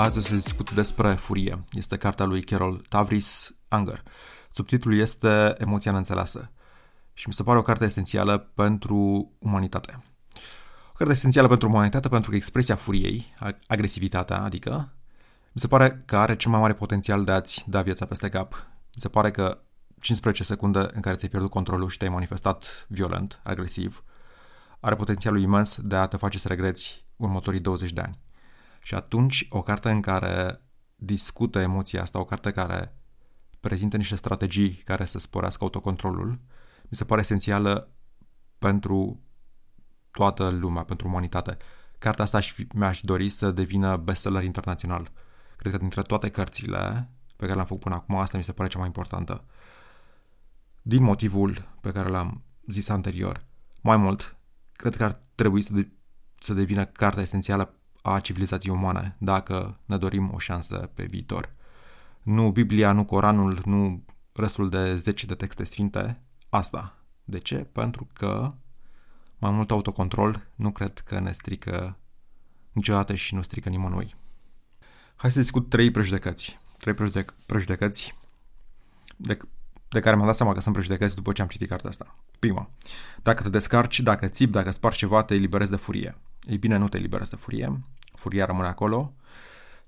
Azi o să discut despre furie. Este cartea lui Carol Tavris, Anger. Subtitlul este Emoția neînțeleasă și mi se pare o carte esențială pentru umanitate. O carte esențială pentru umanitate pentru că expresia furiei, agresivitatea, adică, mi se pare că are cel mai mare potențial de a-ți da viața peste cap. Mi se pare că 15 secunde în care ți-ai pierdut controlul și te-ai manifestat violent, agresiv, are potențialul imens de a te face să regreți următorii 20 de ani. Și atunci, o carte în care discută emoția asta, o carte care prezintă niște strategii care să sporească autocontrolul, mi se pare esențială pentru toată lumea, pentru umanitate. Cartea asta mi-aș dori să devină bestseller internațional. Cred că dintre toate cărțile pe care le-am făcut până acum, asta mi se pare cea mai importantă. Din motivul pe care l-am zis anterior. Mai mult, cred că ar trebui să, de- să devină cartea esențială a civilizației umane, dacă ne dorim o șansă pe viitor. Nu Biblia, nu Coranul, nu restul de zeci de texte sfinte, asta. De ce? Pentru că mai mult autocontrol nu cred că ne strică niciodată și nu strică nimănui. Hai să discut trei prejudecăți. Trei prejudec- prejudecăți de, de care mi-am dat seama că sunt prejudecăți după ce am citit cartea asta. Prima, dacă te descarci, dacă țip, dacă spargi ceva, te eliberezi de furie. Ei bine, nu te eliberezi de furie, furia rămâne acolo.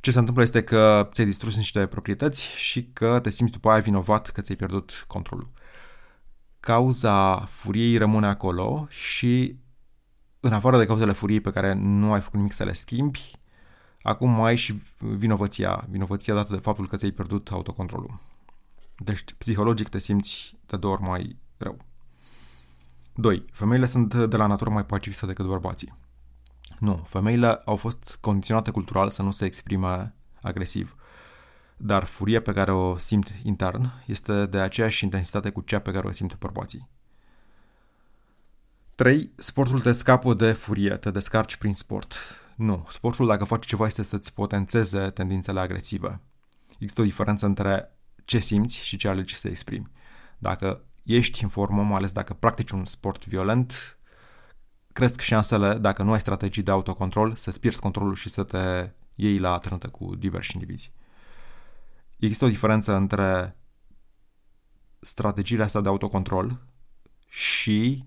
Ce se întâmplă este că ți-ai distrus niște proprietăți și că te simți după aia vinovat că ți-ai pierdut controlul. Cauza furiei rămâne acolo și în afară de cauzele furiei pe care nu ai făcut nimic să le schimbi, acum mai ai și vinovăția, vinovăția dată de faptul că ți-ai pierdut autocontrolul. Deci, psihologic te simți de două ori mai rău. 2. Femeile sunt de la natură mai pacifistă decât bărbații. Nu, femeile au fost condiționate cultural să nu se exprime agresiv. Dar furia pe care o simt intern este de aceeași intensitate cu cea pe care o simt bărbații. 3. Sportul te scapă de furie, te descarci prin sport. Nu, sportul dacă faci ceva este să-ți potențeze tendințele agresive. Există o diferență între ce simți și ce alegi să exprimi. Dacă ești în formă, mai ales dacă practici un sport violent, cresc șansele, dacă nu ai strategii de autocontrol, să-ți pierzi controlul și să te iei la trântă cu diversi indivizi. Există o diferență între strategiile astea de autocontrol și,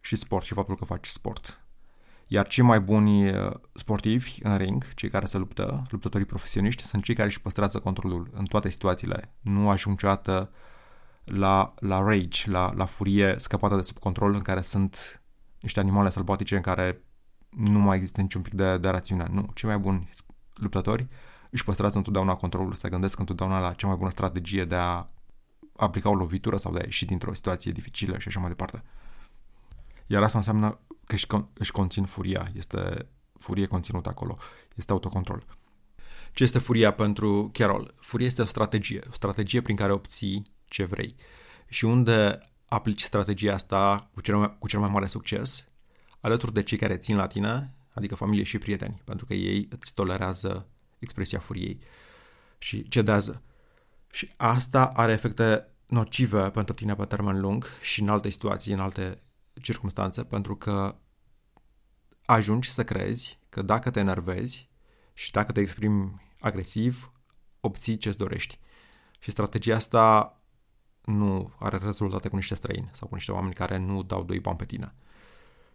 și sport și faptul că faci sport. Iar cei mai buni uh, sportivi în ring, cei care se luptă, luptătorii profesioniști, sunt cei care își păstrează controlul în toate situațiile. Nu ajung niciodată la, la rage, la, la furie scăpată de sub control în care sunt niște animale sălbatice în care nu mai există niciun pic de, de rațiune. Nu, cei mai buni luptători își păstrează întotdeauna controlul, se gândesc întotdeauna la cea mai bună strategie de a aplica o lovitură sau de a ieși dintr-o situație dificilă și așa mai departe. Iar asta înseamnă că își, își conțin furia, este furie conținută acolo, este autocontrol. Ce este furia pentru Carol? Furia este o strategie, o strategie prin care obții ce vrei. Și unde aplici strategia asta cu cel, mai, cu cel mai mare succes, alături de cei care țin la tine, adică familie și prieteni, pentru că ei îți tolerează expresia furiei și cedează. Și asta are efecte nocive pentru tine pe termen lung și în alte situații, în alte circunstanțe, pentru că ajungi să crezi că dacă te enervezi și dacă te exprimi agresiv, obții ce-ți dorești. Și strategia asta nu are rezultate cu niște străini sau cu niște oameni care nu dau doi bani pe tine.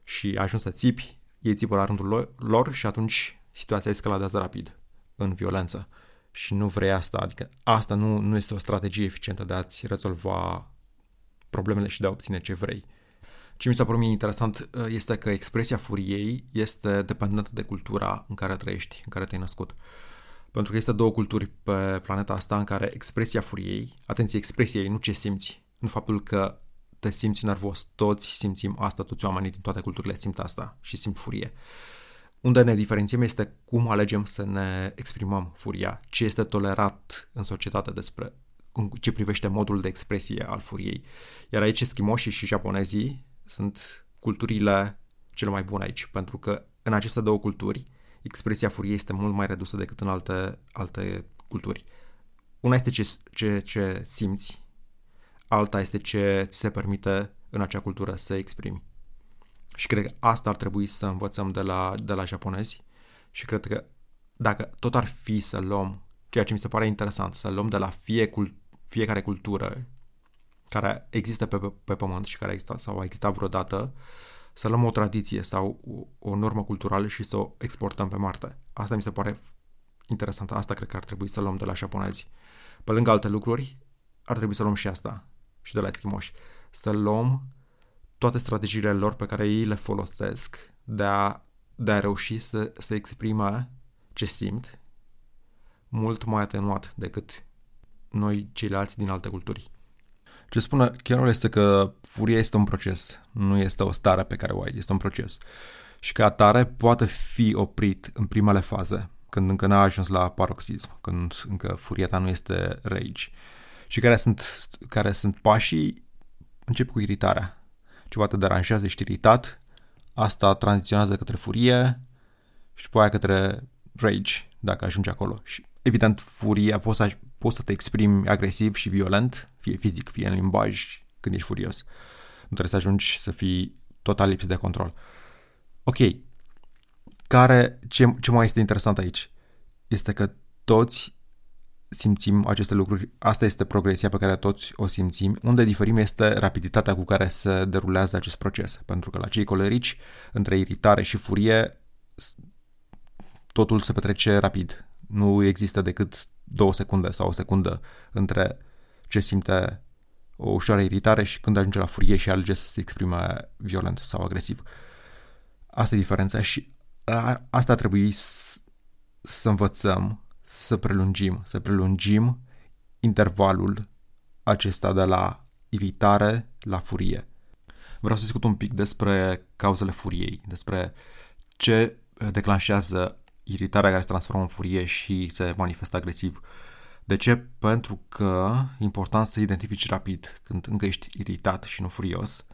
Și ajungi să țipi, ei țipă la rândul lor și atunci situația escaladează rapid în violență. Și nu vrei asta, adică asta nu, nu este o strategie eficientă de a-ți rezolva problemele și de a obține ce vrei. Ce mi s-a părut mie interesant uh, este că expresia furiei este dependentă de cultura în care trăiești, în care te-ai născut. Pentru că este două culturi pe planeta asta în care expresia furiei, atenție, expresia ei, nu ce simți, nu faptul că te simți nervos, toți simțim asta, toți oamenii din toate culturile simt asta și simt furie. Unde ne diferențiem este cum alegem să ne exprimăm furia, ce este tolerat în societate despre ce privește modul de expresie al furiei. Iar aici eschimoșii și japonezii sunt culturile cele mai bune aici, pentru că în aceste două culturi expresia furiei este mult mai redusă decât în alte, alte culturi. Una este ce, ce, ce simți, alta este ce ți se permite în acea cultură să exprimi. Și cred că asta ar trebui să învățăm de la, de la japonezi și cred că dacă tot ar fi să luăm, ceea ce mi se pare interesant, să luăm de la fie cult, fiecare cultură care există pe, pe, pe pământ și care există sau a existat vreodată, să luăm o tradiție sau o, o normă culturală și să o exportăm pe Marte. Asta mi se pare interesant. Asta cred că ar trebui să luăm de la japonezi. Pe lângă alte lucruri, ar trebui să luăm și asta și de la eschimoși. Să luăm toate strategiile lor pe care ei le folosesc de a, de a reuși să, să exprime ce simt mult mai atenuat decât noi ceilalți din alte culturi. Ce spune chiar este că furia este un proces, nu este o stare pe care o ai, este un proces. Și ca atare poate fi oprit în primele faze, când încă n-a ajuns la paroxism, când încă furia ta nu este rage. Și care sunt, care sunt pașii, încep cu iritarea. Ceva te deranjează, ești iritat, asta tranziționează către furie și după aia către rage, dacă ajungi acolo. Și evident, furia poți să, poți să te exprimi agresiv și violent, fie fizic, fie în limbaj, când ești furios. Nu trebuie să ajungi să fii total lipsit de control. Ok, care, ce, ce mai este interesant aici? Este că toți simțim aceste lucruri. Asta este progresia pe care toți o simțim. Unde diferim este rapiditatea cu care se derulează acest proces. Pentru că la cei colerici, între iritare și furie, totul se petrece rapid. Nu există decât două secunde sau o secundă între ce simte o ușoară iritare și când ajunge la furie și alege să se exprime violent sau agresiv. Asta e diferența și a, asta ar trebui să, să învățăm, să prelungim, să prelungim intervalul acesta de la iritare la furie. Vreau să discut un pic despre cauzele furiei, despre ce declanșează iritarea care se transformă în furie și se manifestă agresiv. De ce? Pentru că e important să identifici rapid, când încă ești iritat și nu furios,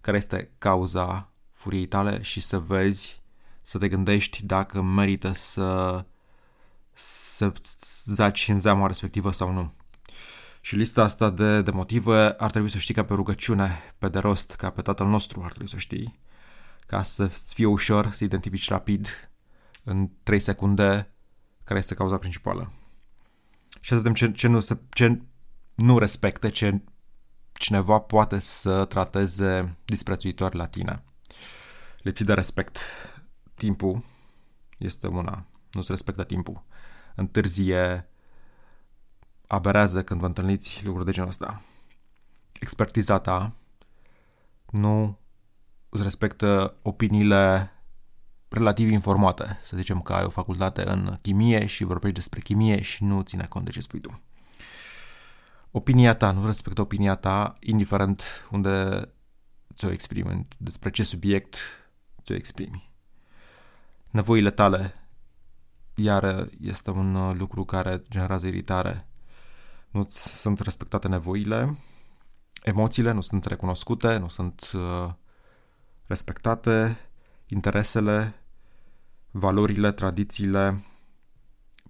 care este cauza furiei tale și să vezi, să te gândești dacă merită să, să zaci în zeama respectivă sau nu. Și lista asta de, de motive ar trebui să știi ca pe rugăciune, pe de rost, ca pe Tatăl nostru ar trebui să știi, ca să-ți fie ușor să identifici rapid în 3 secunde care este cauza principală. Și să vedem ce, ce, nu, ce nu respecte, ce cineva poate să trateze disprețuitor la tine. Lipsit de respect. Timpul este una. Nu se respectă timpul. Întârzie, aberează când vă întâlniți lucruri de genul ăsta. Expertiza ta nu îți respectă opiniile relativ informată. Să zicem că ai o facultate în chimie și vorbești despre chimie și nu ține cont de ce spui tu. Opinia ta, nu respectă opinia ta, indiferent unde ți-o exprimi, despre ce subiect ți-o exprimi. Nevoile tale, iar este un lucru care generează iritare. Nu sunt respectate nevoile, emoțiile nu sunt recunoscute, nu sunt uh, respectate, interesele valorile, tradițiile,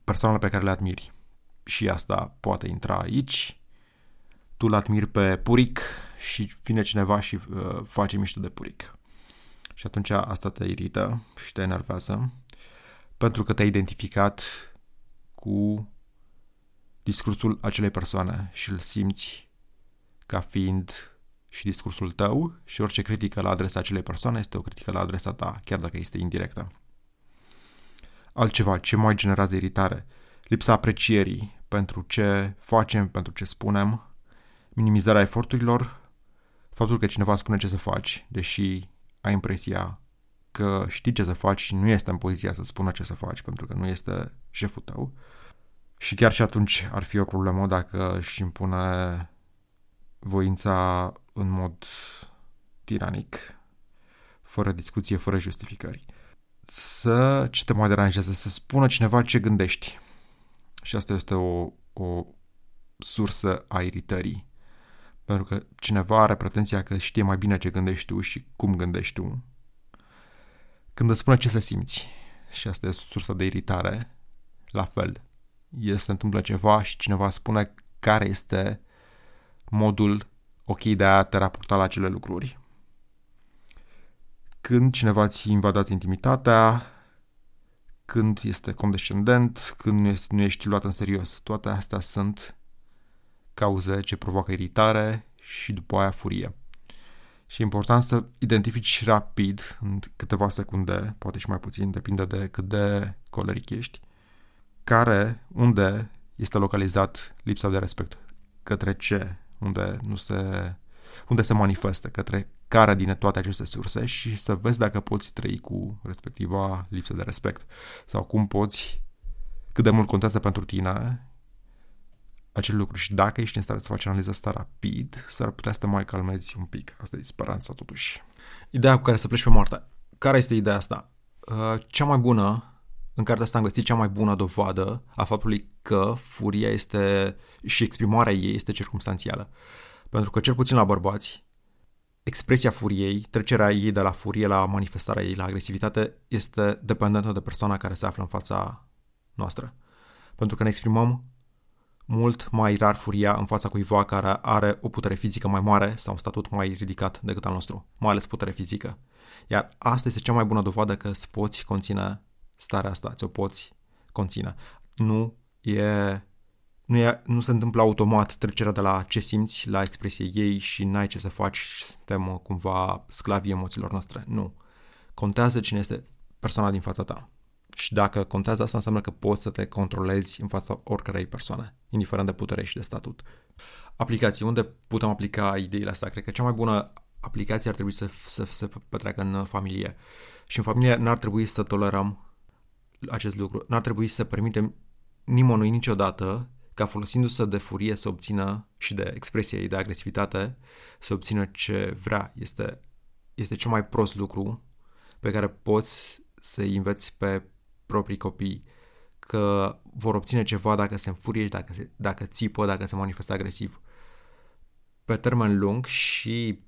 persoanele pe care le admiri. Și asta poate intra aici. Tu l admiri pe Puric și vine cineva și uh, face mișto de Puric. Și atunci asta te irită și te enervează pentru că te-ai identificat cu discursul acelei persoane și îl simți ca fiind și discursul tău și orice critică la adresa acelei persoane este o critică la adresa ta, chiar dacă este indirectă altceva, ce mai generează iritare, lipsa aprecierii pentru ce facem, pentru ce spunem, minimizarea eforturilor, faptul că cineva spune ce să faci, deși ai impresia că știi ce să faci și nu este în poziția să spună ce să faci, pentru că nu este șeful tău. Și chiar și atunci ar fi o problemă dacă își impune voința în mod tiranic, fără discuție, fără justificări să, ce te mai deranjează, să spună cineva ce gândești. Și asta este o, o sursă a iritării. Pentru că cineva are pretenția că știe mai bine ce gândești tu și cum gândești tu. Când îți spune ce să simți, și asta este sursa de iritare, la fel, e, se întâmplă ceva și cineva spune care este modul ok de a te raporta la acele lucruri când cineva ți invadați intimitatea, când este condescendent, când nu ești, nu ești luat în serios. Toate astea sunt cauze ce provoacă iritare și după aia furie. Și e important să identifici rapid, în câteva secunde, poate și mai puțin, depinde de cât de coleric ești, care, unde este localizat lipsa de respect, către ce, unde nu se, unde se manifestă, către care din toate aceste surse și să vezi dacă poți trăi cu respectiva lipsă de respect sau cum poți, cât de mult contează pentru tine acel lucru și dacă ești în stare să faci analiza asta rapid, s-ar putea să te mai calmezi un pic. Asta e speranța totuși. Ideea cu care să pleci pe moarte. Care este ideea asta? Uh, cea mai bună, în cartea asta am găsit cea mai bună dovadă a faptului că furia este și exprimarea ei este circumstanțială. Pentru că cel puțin la bărbați, expresia furiei, trecerea ei de la furie la manifestarea ei, la agresivitate, este dependentă de persoana care se află în fața noastră. Pentru că ne exprimăm mult mai rar furia în fața cuiva care are o putere fizică mai mare sau un statut mai ridicat decât al nostru, mai ales putere fizică. Iar asta este cea mai bună dovadă că îți poți conține starea asta, ți-o poți conține. Nu e nu, e, nu se întâmplă automat trecerea de la ce simți la expresie ei și n-ai ce să faci și suntem uh, cumva sclavii emoțiilor noastre. Nu. Contează cine este persoana din fața ta. Și dacă contează asta, înseamnă că poți să te controlezi în fața oricărei persoane, indiferent de putere și de statut. Aplicații. Unde putem aplica ideile astea? Cred că cea mai bună aplicație ar trebui să se să, să petreacă în familie. Și în familie n-ar trebui să tolerăm acest lucru. N-ar trebui să permitem nimănui niciodată ca folosindu-se de furie să obțină și de expresia ei de agresivitate să obțină ce vrea. Este, este cel mai prost lucru pe care poți să-i înveți pe proprii copii că vor obține ceva dacă se înfurie, dacă, se, dacă țipă, dacă se manifestă agresiv. Pe termen lung și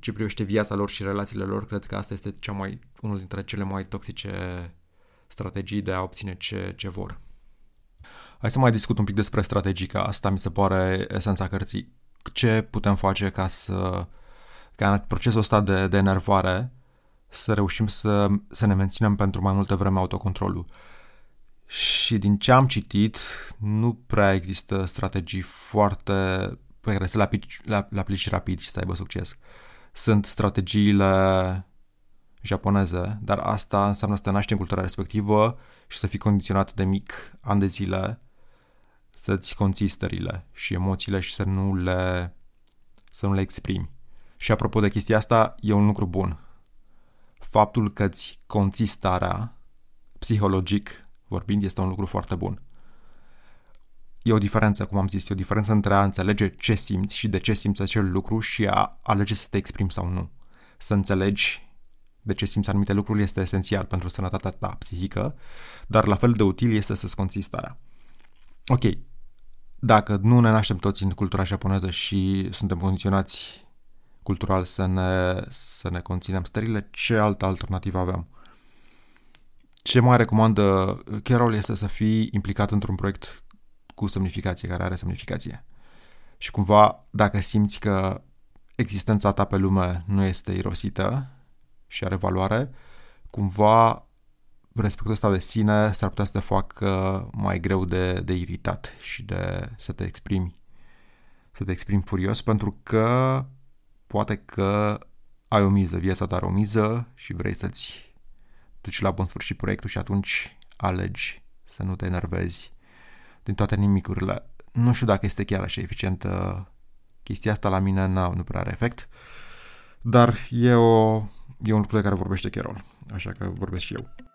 ce privește viața lor și relațiile lor, cred că asta este cea mai, unul dintre cele mai toxice strategii de a obține ce, ce vor. Hai să mai discut un pic despre strategica asta, mi se pare esența cărții. Ce putem face ca să ca în procesul ăsta de, de enervare să reușim să, să ne menținem pentru mai multă vreme autocontrolul. Și din ce am citit, nu prea există strategii foarte pe care să le aplici, le, le aplici rapid și să aibă succes. Sunt strategiile japoneze, dar asta înseamnă să te naști în cultura respectivă și să fii condiționat de mic, ani de zile, să-ți conții stările și emoțiile și să nu le, să nu le exprimi. Și apropo de chestia asta, e un lucru bun faptul că îți conții starea, psihologic vorbind, este un lucru foarte bun. E o diferență, cum am zis, e o diferență între a înțelege ce simți și de ce simți acel lucru și a alege să te exprimi sau nu. Să înțelegi de ce simți anumite lucruri este esențial pentru sănătatea ta psihică, dar la fel de util este să-ți conții starea. Ok, dacă nu ne naștem toți în cultura japoneză și suntem condiționați cultural să ne, să ne conținem stările, ce altă alternativă avem? Ce mai recomandă Carol este să fii implicat într-un proiect cu semnificație, care are semnificație. Și cumva, dacă simți că existența ta pe lume nu este irosită și are valoare, cumva respectul ăsta de sine s-ar putea să te facă mai greu de, de iritat și de să te exprimi să te exprimi furios pentru că poate că ai o miză, viața ta are o miză și vrei să-ți duci la bun sfârșit proiectul și atunci alegi să nu te enervezi din toate nimicurile. Nu știu dacă este chiar așa eficientă chestia asta la mine, nu, nu prea are efect, dar e, o, e un lucru de care vorbește Carol, așa că vorbesc și eu.